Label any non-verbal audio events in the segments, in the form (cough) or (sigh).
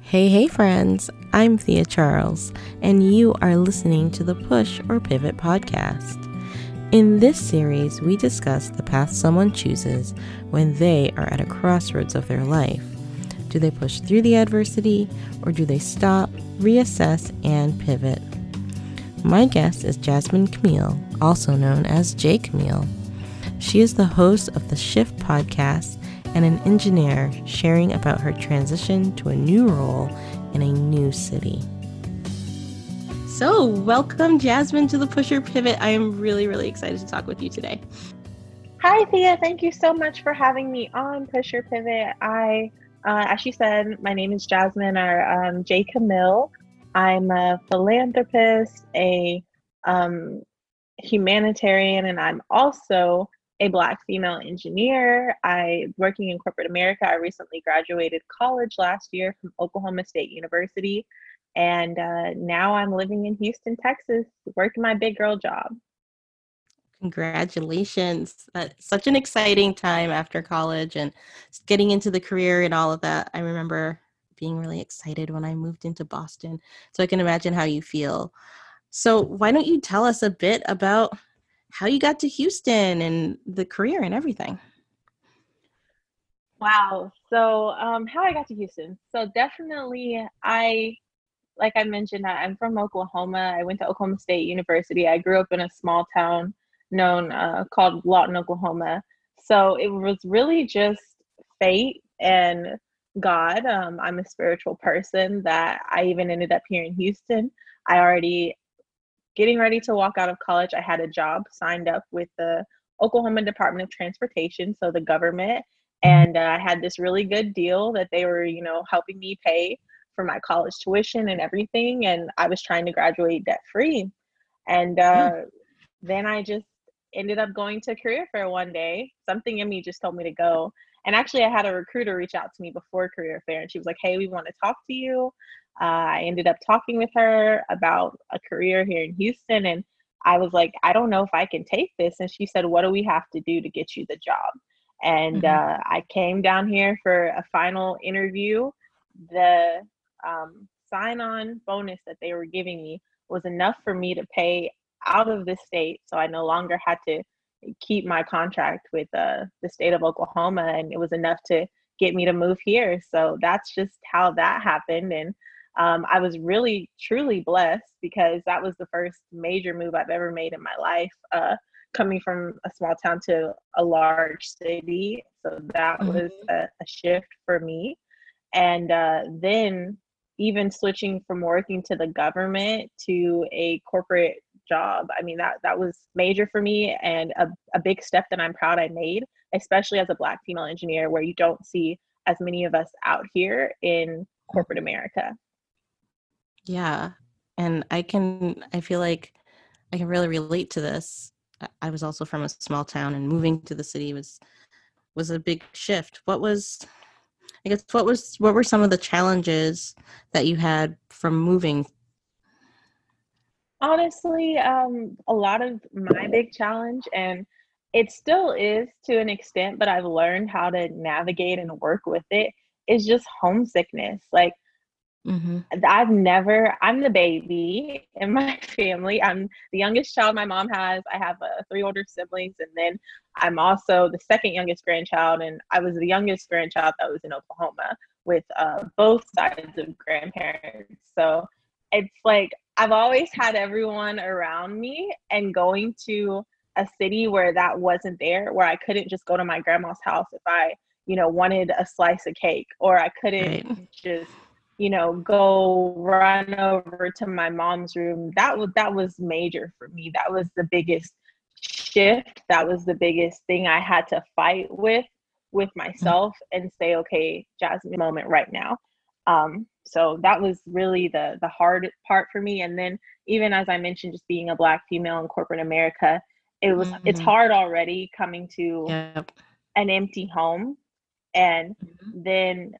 Hey, hey, friends, I'm Thea Charles, and you are listening to the Push or Pivot podcast. In this series, we discuss the path someone chooses when they are at a crossroads of their life. Do they push through the adversity, or do they stop, reassess, and pivot? My guest is Jasmine Camille, also known as J. Camille. She is the host of the Shift podcast and an engineer sharing about her transition to a new role in a new city. So, welcome, Jasmine, to the Push or Pivot. I am really, really excited to talk with you today. Hi, Thea. Thank you so much for having me on Push or Pivot. I, uh, as she said, my name is Jasmine or um, J. Camille. I'm a philanthropist, a um, humanitarian, and I'm also a black female engineer. I working in corporate America. I recently graduated college last year from Oklahoma State University, and uh, now I'm living in Houston, Texas, working my big girl job. Congratulations! That's such an exciting time after college and getting into the career and all of that. I remember being really excited when I moved into Boston, so I can imagine how you feel. So, why don't you tell us a bit about how you got to Houston and the career and everything. Wow. So, um, how I got to Houston. So, definitely, I, like I mentioned, I'm from Oklahoma. I went to Oklahoma State University. I grew up in a small town known uh, called Lawton, Oklahoma. So, it was really just fate and God. Um, I'm a spiritual person that I even ended up here in Houston. I already getting ready to walk out of college, I had a job signed up with the Oklahoma Department of Transportation, so the government, and uh, I had this really good deal that they were, you know, helping me pay for my college tuition and everything, and I was trying to graduate debt free, and uh, mm. then I just ended up going to career fair one day. Something in me just told me to go. And actually, I had a recruiter reach out to me before career fair, and she was like, "Hey, we want to talk to you." Uh, I ended up talking with her about a career here in Houston, and I was like, I don't know if I can take this. And she said, What do we have to do to get you the job? And mm-hmm. uh, I came down here for a final interview. The um, sign on bonus that they were giving me was enough for me to pay out of the state. So I no longer had to keep my contract with uh, the state of Oklahoma, and it was enough to get me to move here. So that's just how that happened. And um, I was really truly blessed because that was the first major move I've ever made in my life, uh, coming from a small town to a large city. So that mm-hmm. was a, a, shift for me. And uh, then even switching from working to the government to a corporate job, I mean that that was major for me and a, a big step that I'm proud I made, especially as a Black female engineer, where you don't see as many of us out here in corporate America. Yeah. And I can, I feel like I can really relate to this. I was also from a small town and moving to the city was was a big shift. What was I guess what was what were some of the challenges that you had from moving? Honestly, um a lot of my big challenge and it still is to an extent, but I've learned how to navigate and work with it is just homesickness. Like Mm-hmm. I've never, I'm the baby in (laughs) my family. I'm the youngest child my mom has. I have uh, three older siblings, and then I'm also the second youngest grandchild. And I was the youngest grandchild that was in Oklahoma with uh, both sides of grandparents. So it's like I've always had everyone around me, and going to a city where that wasn't there, where I couldn't just go to my grandma's house if I, you know, wanted a slice of cake, or I couldn't right. just you know go run over to my mom's room that was that was major for me that was the biggest shift that was the biggest thing i had to fight with with myself and say okay jasmine moment right now um so that was really the the hard part for me and then even as i mentioned just being a black female in corporate america it was mm-hmm. it's hard already coming to yep. an empty home and mm-hmm. then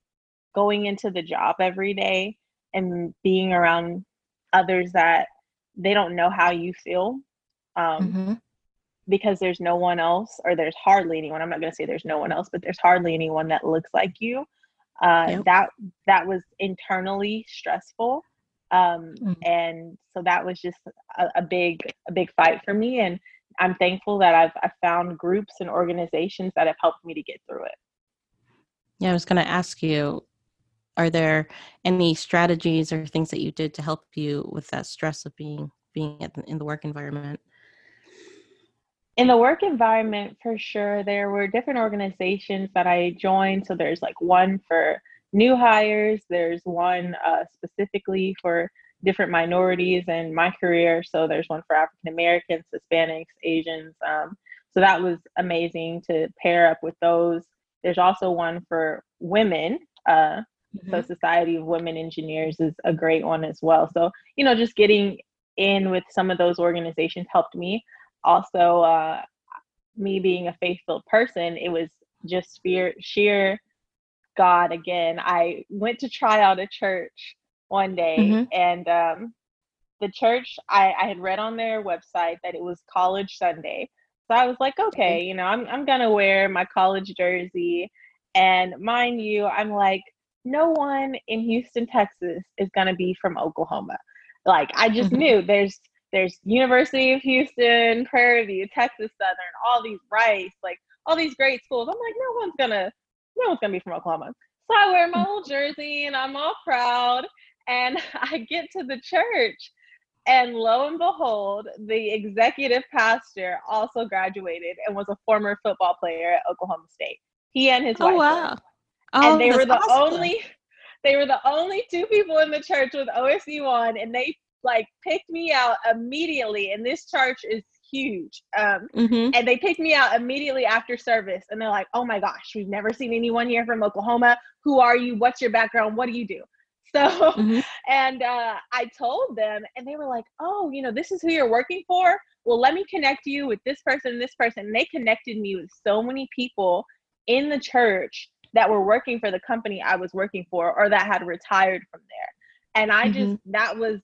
going into the job every day and being around others that they don't know how you feel um, mm-hmm. because there's no one else or there's hardly anyone i'm not going to say there's no one else but there's hardly anyone that looks like you uh, yep. that that was internally stressful um, mm-hmm. and so that was just a, a, big a big fight for me and i'm thankful that i've, I've found groups and organizations that have helped me to get through it yeah i was going to ask you are there any strategies or things that you did to help you with that stress of being being in the work environment? In the work environment for sure there were different organizations that i joined. So there's like one for new hires there's one uh, specifically for different minorities in my career. So there's one for african americans hispanics asians um, so that was amazing to pair up with those. There's also one for women uh, mm-hmm. so society of women engineers is a great one as well so you know just getting in with some of those organizations helped me also uh, me being a faithful person, it was just fear, sheer God again. I went to try out a church one day, mm-hmm. and um, the church I, I had read on their website that it was College Sunday. So I was like, okay, you know, I'm I'm gonna wear my college jersey, and mind you, I'm like, no one in Houston, Texas, is gonna be from Oklahoma. Like I just mm-hmm. knew there's there's University of Houston, Prairie View, Texas Southern, all these Rice, like all these great schools. I'm like, no one's gonna, no one's gonna be from Oklahoma. So I wear my little jersey and I'm all proud. And (laughs) I get to the church, and lo and behold, the executive pastor also graduated and was a former football player at Oklahoma State. He and his oh, wife. Wow. Oh, and they were the awesome. only they were the only two people in the church with OSU on, and they like picked me out immediately and this church is huge um, mm-hmm. and they picked me out immediately after service and they're like oh my gosh we've never seen anyone here from oklahoma who are you what's your background what do you do (laughs) so mm-hmm. and uh, i told them and they were like oh you know this is who you're working for well let me connect you with this person and this person and they connected me with so many people in the church that were working for the company i was working for or that had retired from there and i mm-hmm. just that was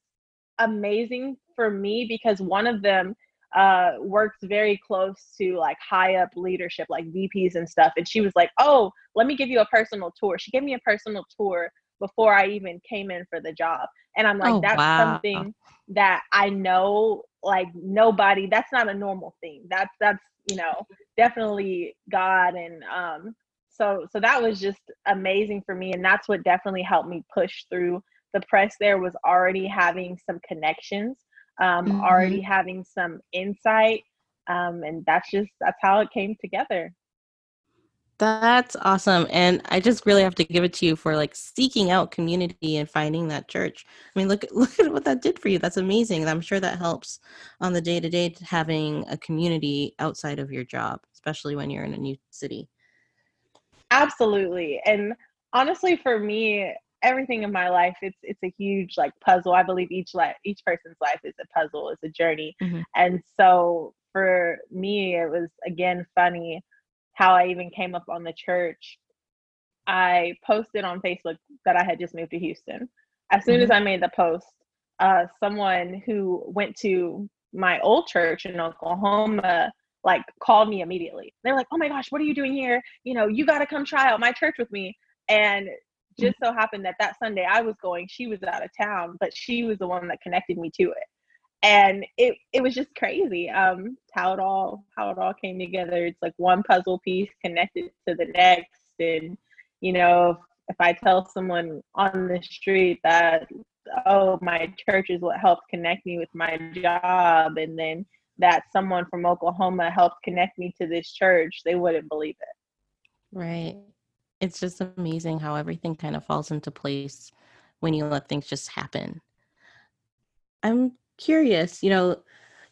amazing for me because one of them uh, works very close to like high up leadership, like VPs and stuff. And she was like, "Oh, let me give you a personal tour." She gave me a personal tour before I even came in for the job, and I'm like, oh, "That's wow. something that I know, like nobody. That's not a normal thing. That's that's you know definitely God and um." So so that was just amazing for me, and that's what definitely helped me push through the press there was already having some connections, um, mm-hmm. already having some insight. Um, and that's just that's how it came together. That's awesome. And I just really have to give it to you for like seeking out community and finding that church. I mean, look (laughs) look at what that did for you. That's amazing. I'm sure that helps on the day to day having a community outside of your job, especially when you're in a new city. Absolutely. And honestly for me, everything in my life it's it's a huge like puzzle i believe each life each person's life is a puzzle it's a journey mm-hmm. and so for me it was again funny how i even came up on the church i posted on facebook that i had just moved to houston as soon mm-hmm. as i made the post uh, someone who went to my old church in oklahoma like called me immediately. They're like oh my gosh what are you doing here? You know you got to come try out my church with me. And just so happened that that Sunday I was going, she was out of town, but she was the one that connected me to it. And it it was just crazy um how it all how it all came together. It's like one puzzle piece connected to the next. And you know if, if I tell someone on the street that oh my church is what helped connect me with my job and then that someone from Oklahoma helped connect me to this church, they wouldn't believe it. Right it's just amazing how everything kind of falls into place when you let things just happen. I'm curious, you know,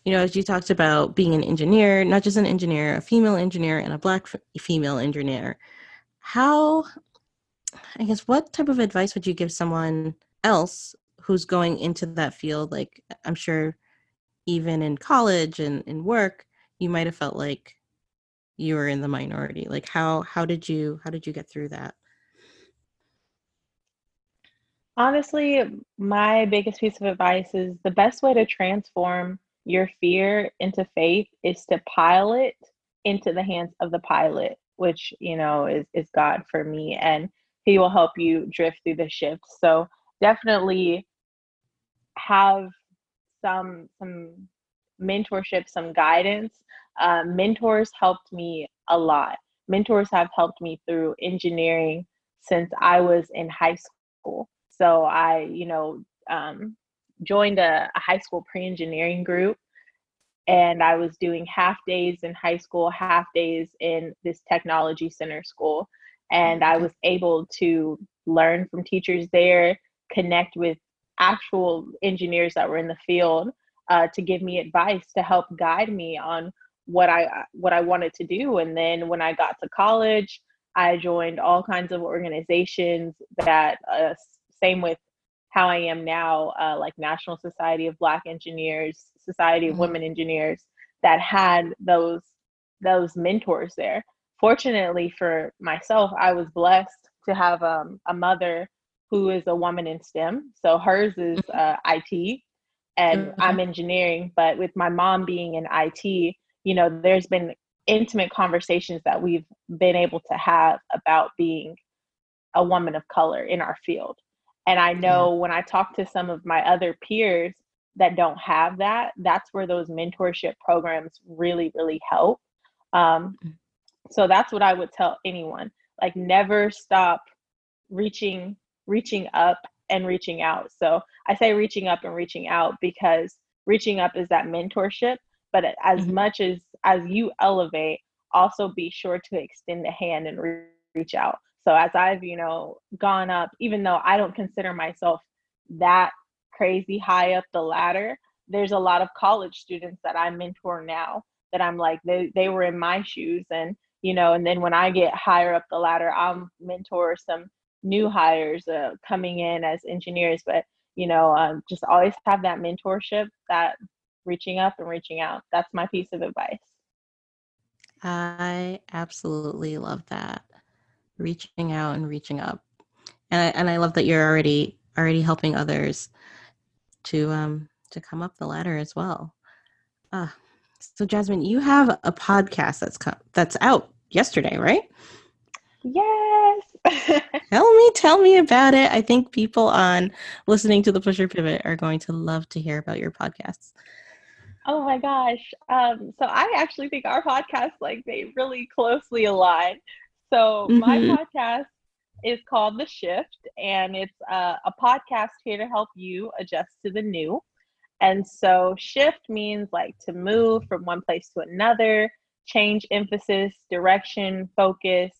you know, as you talked about being an engineer, not just an engineer, a female engineer and a black female engineer, how, I guess, what type of advice would you give someone else who's going into that field? Like, I'm sure even in college and in work, you might have felt like you were in the minority like how how did you how did you get through that honestly my biggest piece of advice is the best way to transform your fear into faith is to pilot into the hands of the pilot which you know is is god for me and he will help you drift through the shifts. So definitely have some some mentorship, some guidance. Uh, mentors helped me a lot. Mentors have helped me through engineering since I was in high school. So I, you know, um, joined a, a high school pre-engineering group and I was doing half days in high school, half days in this technology center school. And I was able to learn from teachers there, connect with actual engineers that were in the field uh, to give me advice to help guide me on what I what I wanted to do. And then when I got to college, I joined all kinds of organizations that uh, same with how I am now, uh, like National Society of Black Engineers, Society of mm-hmm. Women Engineers, that had those those mentors there. Fortunately for myself, I was blessed to have um, a mother who is a woman in STEM. So hers is mm-hmm. uh, IT, and mm-hmm. I'm engineering. But with my mom being in IT, you know, there's been intimate conversations that we've been able to have about being a woman of color in our field. And I know yeah. when I talk to some of my other peers that don't have that, that's where those mentorship programs really, really help. Um, mm. so that's what I would tell anyone. Like never stop reaching reaching up and reaching out. So I say reaching up and reaching out because reaching up is that mentorship, but as mm-hmm. much as as you elevate, also be sure to extend the hand and re- reach out. So as I've, you know, gone up, even though I don't consider myself that crazy high up the ladder, there's a lot of college students that I mentor now that I'm like they they were in my shoes and you know, and then when I get higher up the ladder, I'll mentor some new hires uh, coming in as engineers, but you know, um, just always have that mentorship, that reaching up and reaching out. That's my piece of advice. I absolutely love that reaching out and reaching up and I, and I love that you're already already helping others to um to come up the ladder as well uh, so jasmine you have a podcast that's come that's out yesterday right yes (laughs) tell me tell me about it i think people on listening to the push or pivot are going to love to hear about your podcasts oh my gosh um so i actually think our podcasts like they really closely align so mm-hmm. my podcast is called The Shift, and it's a, a podcast here to help you adjust to the new. And so shift means like to move from one place to another, change emphasis, direction, focus.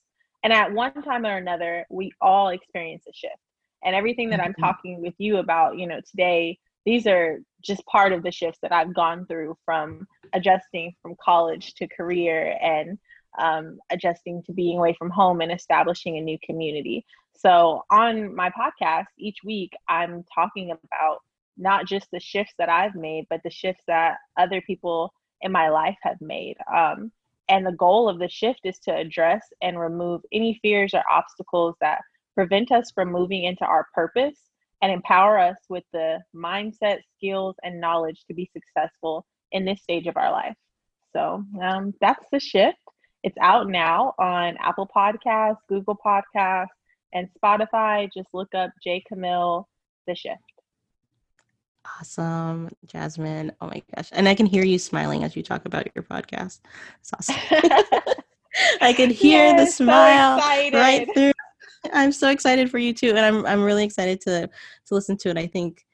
And at one time or another, we all experience a shift. And everything that I'm mm-hmm. talking with you about, you know, today, these are just part of the shifts that I've gone through from adjusting from college to career and um, adjusting to being away from home and establishing a new community. So, on my podcast, each week, I'm talking about not just the shifts that I've made, but the shifts that other people in my life have made. Um, and the goal of the shift is to address and remove any fears or obstacles that prevent us from moving into our purpose and empower us with the mindset, skills, and knowledge to be successful in this stage of our life. So um, that's the shift. It's out now on Apple Podcasts, Google Podcasts, and Spotify. Just look up J. Camille The Shift. Awesome, Jasmine. Oh my gosh. And I can hear you smiling as you talk about your podcast. It's awesome. (laughs) I can (laughs) hear yes, the smile so right through. I'm so excited for you too. And I'm I'm really excited to to listen to it. I think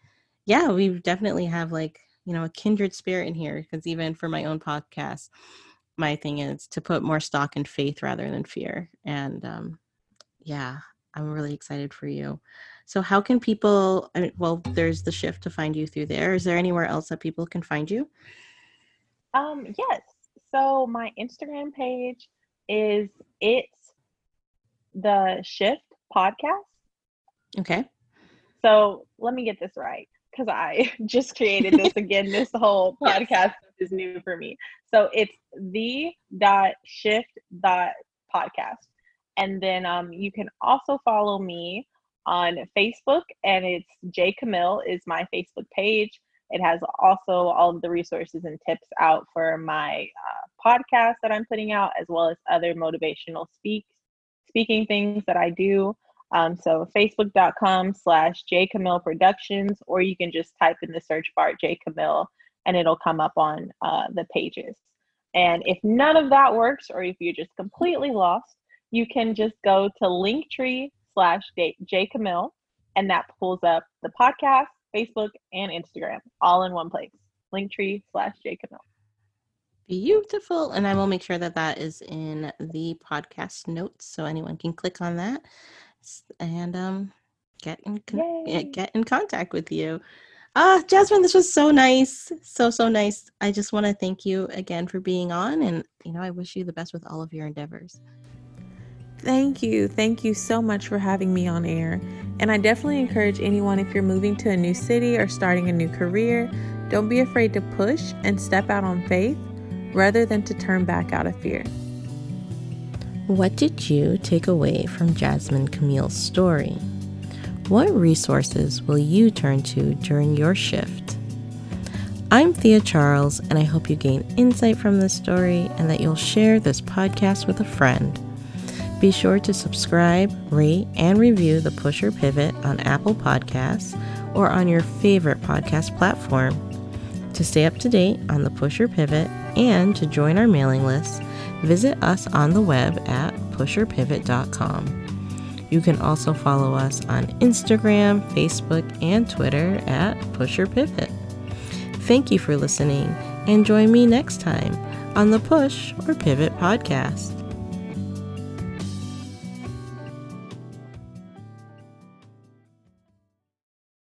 yeah, we definitely have like, you know, a kindred spirit in here because even for my own podcast, my thing is to put more stock in faith rather than fear. And um, yeah, I'm really excited for you. So, how can people? I mean, well, there's the shift to find you through there. Is there anywhere else that people can find you? Um, yes. So my Instagram page is it's the shift podcast. Okay. So let me get this right because I (laughs) just created this (laughs) again. This whole podcast is new for me. So it's the dot shift dot podcast. And then um, you can also follow me on Facebook, and it's J Camille is my Facebook page. It has also all of the resources and tips out for my uh, podcast that I'm putting out, as well as other motivational speaks speaking things that I do. Um, so facebook.com slash J Camille Productions, or you can just type in the search bar J Camille and it'll come up on uh, the pages. And if none of that works, or if you're just completely lost, you can just go to Linktree slash J Camille, and that pulls up the podcast, Facebook, and Instagram all in one place. Linktree slash J Camille. Beautiful. And I will make sure that that is in the podcast notes so anyone can click on that and um, get in con- get in contact with you. Ah, Jasmine, this was so nice. So so nice. I just want to thank you again for being on and you know, I wish you the best with all of your endeavors. Thank you. Thank you so much for having me on air. And I definitely encourage anyone if you're moving to a new city or starting a new career, don't be afraid to push and step out on faith rather than to turn back out of fear. What did you take away from Jasmine Camille's story? What resources will you turn to during your shift? I'm Thea Charles, and I hope you gain insight from this story and that you'll share this podcast with a friend. Be sure to subscribe, rate, and review the Push or Pivot on Apple Podcasts or on your favorite podcast platform. To stay up to date on the Push or Pivot and to join our mailing list, visit us on the web at pushorpivot.com. You can also follow us on Instagram, Facebook, and Twitter at pusherpivot. Thank you for listening and join me next time on the Push or Pivot podcast.